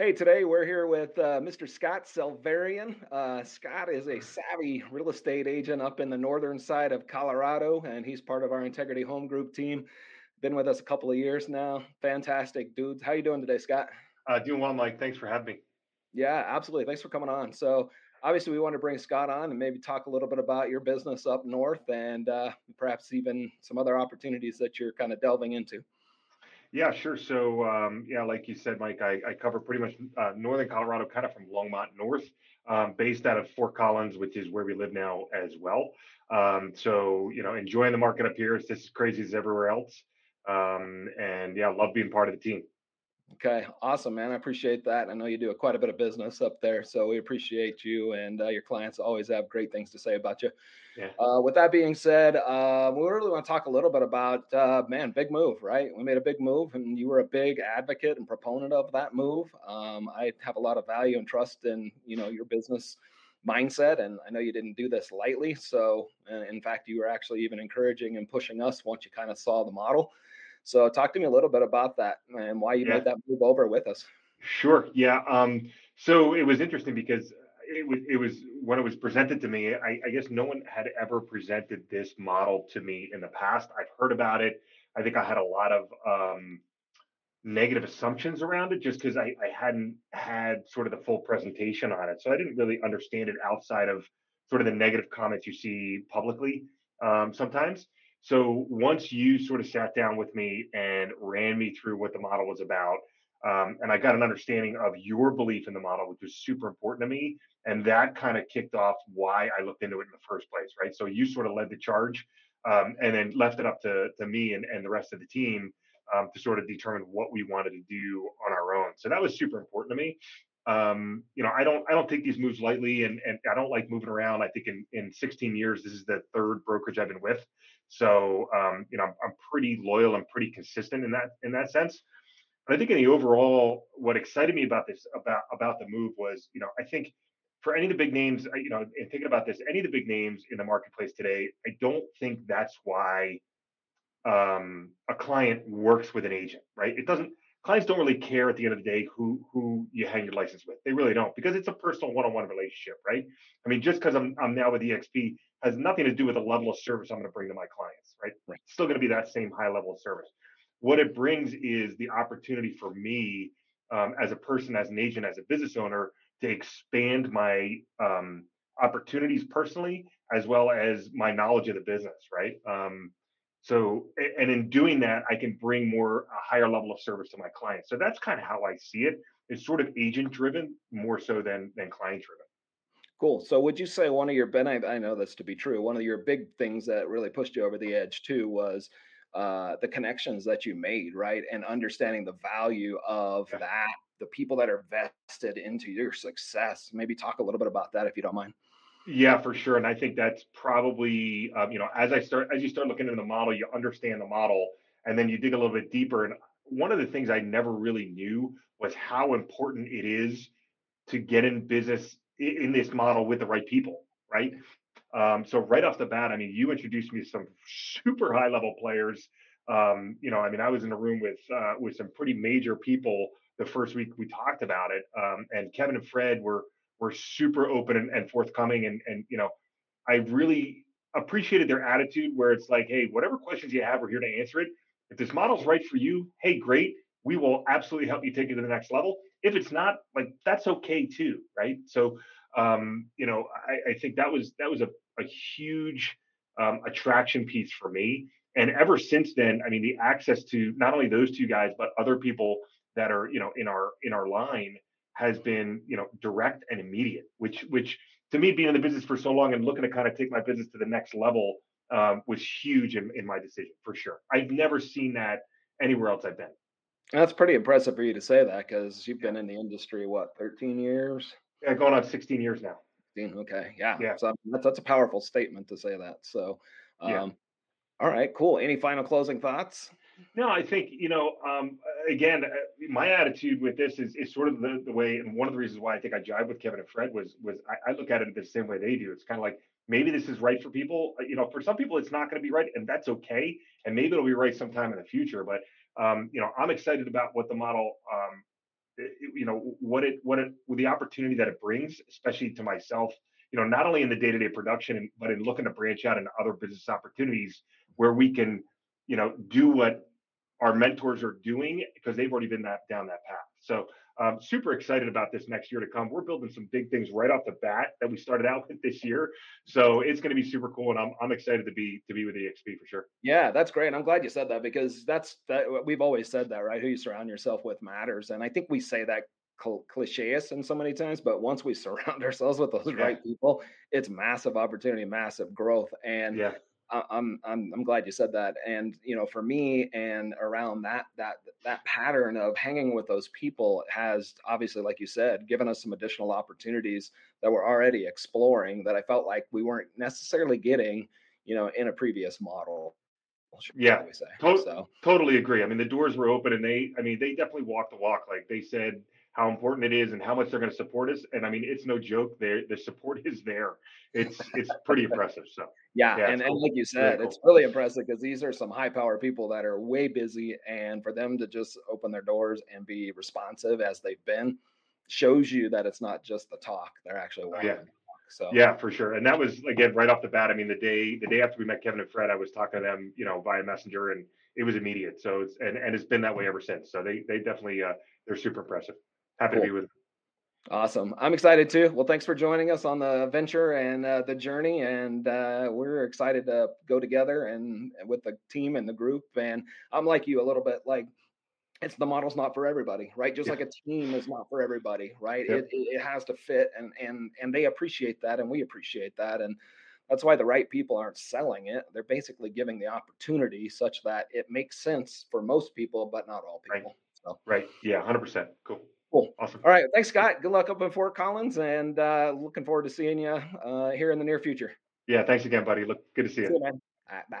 Hey, today we're here with uh, Mr. Scott Selverian. Uh, Scott is a savvy real estate agent up in the northern side of Colorado, and he's part of our Integrity Home Group team. Been with us a couple of years now. Fantastic dudes. How you doing today, Scott? Uh, doing well, Mike. Thanks for having me. Yeah, absolutely. Thanks for coming on. So, obviously, we want to bring Scott on and maybe talk a little bit about your business up north and uh, perhaps even some other opportunities that you're kind of delving into. Yeah, sure. So, um, yeah, like you said, Mike, I, I cover pretty much uh, northern Colorado, kind of from Longmont north, um, based out of Fort Collins, which is where we live now as well. Um, so, you know, enjoying the market up here. It's just as crazy as everywhere else. Um, and yeah, love being part of the team. Okay, awesome, man. I appreciate that. I know you do a, quite a bit of business up there, so we appreciate you and uh, your clients always have great things to say about you. Yeah. Uh, with that being said, uh, we really want to talk a little bit about, uh, man, big move, right? We made a big move, and you were a big advocate and proponent of that move. Um, I have a lot of value and trust in, you know, your business mindset, and I know you didn't do this lightly. So, in fact, you were actually even encouraging and pushing us once you kind of saw the model. So talk to me a little bit about that and why you yeah. made that move over with us. Sure. Yeah. Um, so it was interesting because it was it was when it was presented to me. I, I, guess no one had ever presented this model to me in the past. I've heard about it. I think I had a lot of um, negative assumptions around it just because I, I hadn't had sort of the full presentation on it. So I didn't really understand it outside of sort of the negative comments you see publicly um, sometimes. So once you sort of sat down with me and ran me through what the model was about, um, and I got an understanding of your belief in the model, which was super important to me, and that kind of kicked off why I looked into it in the first place, right? So you sort of led the charge, um, and then left it up to to me and, and the rest of the team um, to sort of determine what we wanted to do on our own. So that was super important to me. Um, you know, I don't I don't take these moves lightly, and and I don't like moving around. I think in in 16 years, this is the third brokerage I've been with. So um, you know, I'm, I'm pretty loyal and pretty consistent in that in that sense. But I think in the overall, what excited me about this about about the move was, you know, I think for any of the big names, you know, and thinking about this, any of the big names in the marketplace today, I don't think that's why um, a client works with an agent, right? It doesn't. Clients don't really care at the end of the day who who you hang your license with. They really don't because it's a personal one-on-one relationship, right? I mean, just because I'm I'm now with EXP has nothing to do with the level of service I'm going to bring to my clients, right? right. It's still going to be that same high level of service. What it brings is the opportunity for me um, as a person, as an agent, as a business owner to expand my um, opportunities personally as well as my knowledge of the business, right? Um, so, and in doing that, I can bring more a higher level of service to my clients. So that's kind of how I see it. It's sort of agent driven more so than than client driven. Cool. So would you say one of your Ben? I, I know this to be true. One of your big things that really pushed you over the edge too was uh, the connections that you made, right, and understanding the value of yeah. that, the people that are vested into your success. Maybe talk a little bit about that if you don't mind. Yeah, for sure. And I think that's probably um, you know as I start as you start looking into the model, you understand the model, and then you dig a little bit deeper. And one of the things I never really knew was how important it is to get in business in this model with the right people, right? Um, so right off the bat, I mean, you introduced me to some super high level players. Um, you know, I mean, I was in a room with uh, with some pretty major people the first week we talked about it, um, and Kevin and Fred were were super open and, and forthcoming, and and you know, I really appreciated their attitude where it's like, hey, whatever questions you have, we're here to answer it. If this model's right for you, hey, great, we will absolutely help you take it to the next level. If it's not like that's okay too right? So um you know i, I think that was that was a, a huge um, attraction piece for me. And ever since then i mean the access to not only those two guys but other people that are you know in our in our line has been you know direct and immediate which which to me being in the business for so long and looking to kind of take my business to the next level um, was huge in, in my decision for sure. I've never seen that anywhere else i've been. That's pretty impressive for you to say that because you've been in the industry what 13 years? Yeah going on 16 years now. 16 okay yeah yeah. so that's, that's a powerful statement to say that so um, yeah. all right cool any final closing thoughts? No i think you know um, again uh, my attitude with this is, is sort of the, the way and one of the reasons why i think i jive with kevin and fred was was I, I look at it the same way they do it's kind of like maybe this is right for people uh, you know for some people it's not going to be right and that's okay and maybe it'll be right sometime in the future but um, you know, I'm excited about what the model, um, it, you know, what it what it with the opportunity that it brings, especially to myself. You know, not only in the day to day production, but in looking to branch out into other business opportunities where we can, you know, do what our mentors are doing because they've already been that down that path. So um, super excited about this next year to come. We're building some big things right off the bat that we started out with this year. So it's going to be super cool, and I'm I'm excited to be to be with EXP for sure. Yeah, that's great. I'm glad you said that because that's that we've always said that, right? Who you surround yourself with matters, and I think we say that cliches and so many times, but once we surround ourselves with those yeah. right people, it's massive opportunity, massive growth, and yeah. I'm I'm I'm glad you said that. And you know, for me and around that that that pattern of hanging with those people has obviously, like you said, given us some additional opportunities that we're already exploring that I felt like we weren't necessarily getting, you know, in a previous model. Yeah, to- so. totally agree. I mean, the doors were open, and they, I mean, they definitely walked the walk. Like they said, how important it is and how much they're going to support us. And I mean, it's no joke. There, the support is there. It's it's pretty impressive. So yeah, yeah and, and cool. like you said, cool. it's really impressive because these are some high power people that are way busy, and for them to just open their doors and be responsive as they've been shows you that it's not just the talk; they're actually oh, yeah. So yeah, for sure. And that was again right off the bat. I mean, the day the day after we met Kevin and Fred, I was talking to them, you know, via Messenger, and it was immediate. So it's and, and it's been that way ever since. So they they definitely uh, they're super impressive happy cool. to be with. You. Awesome. I'm excited too. Well, thanks for joining us on the venture and uh, the journey. And uh, we're excited to go together and with the team and the group. And I'm like you a little bit like, it's the model's not for everybody, right? Just yeah. like a team is not for everybody, right? Yep. It, it has to fit and, and, and they appreciate that. And we appreciate that. And that's why the right people aren't selling it. They're basically giving the opportunity such that it makes sense for most people, but not all people. Right. So. Right. Yeah. hundred percent. Cool. Cool. Awesome. All right. Thanks, Scott. Good luck up in Fort Collins and uh, looking forward to seeing you uh, here in the near future. Yeah. Thanks again, buddy. Look, good to see, see you. man. Right, bye.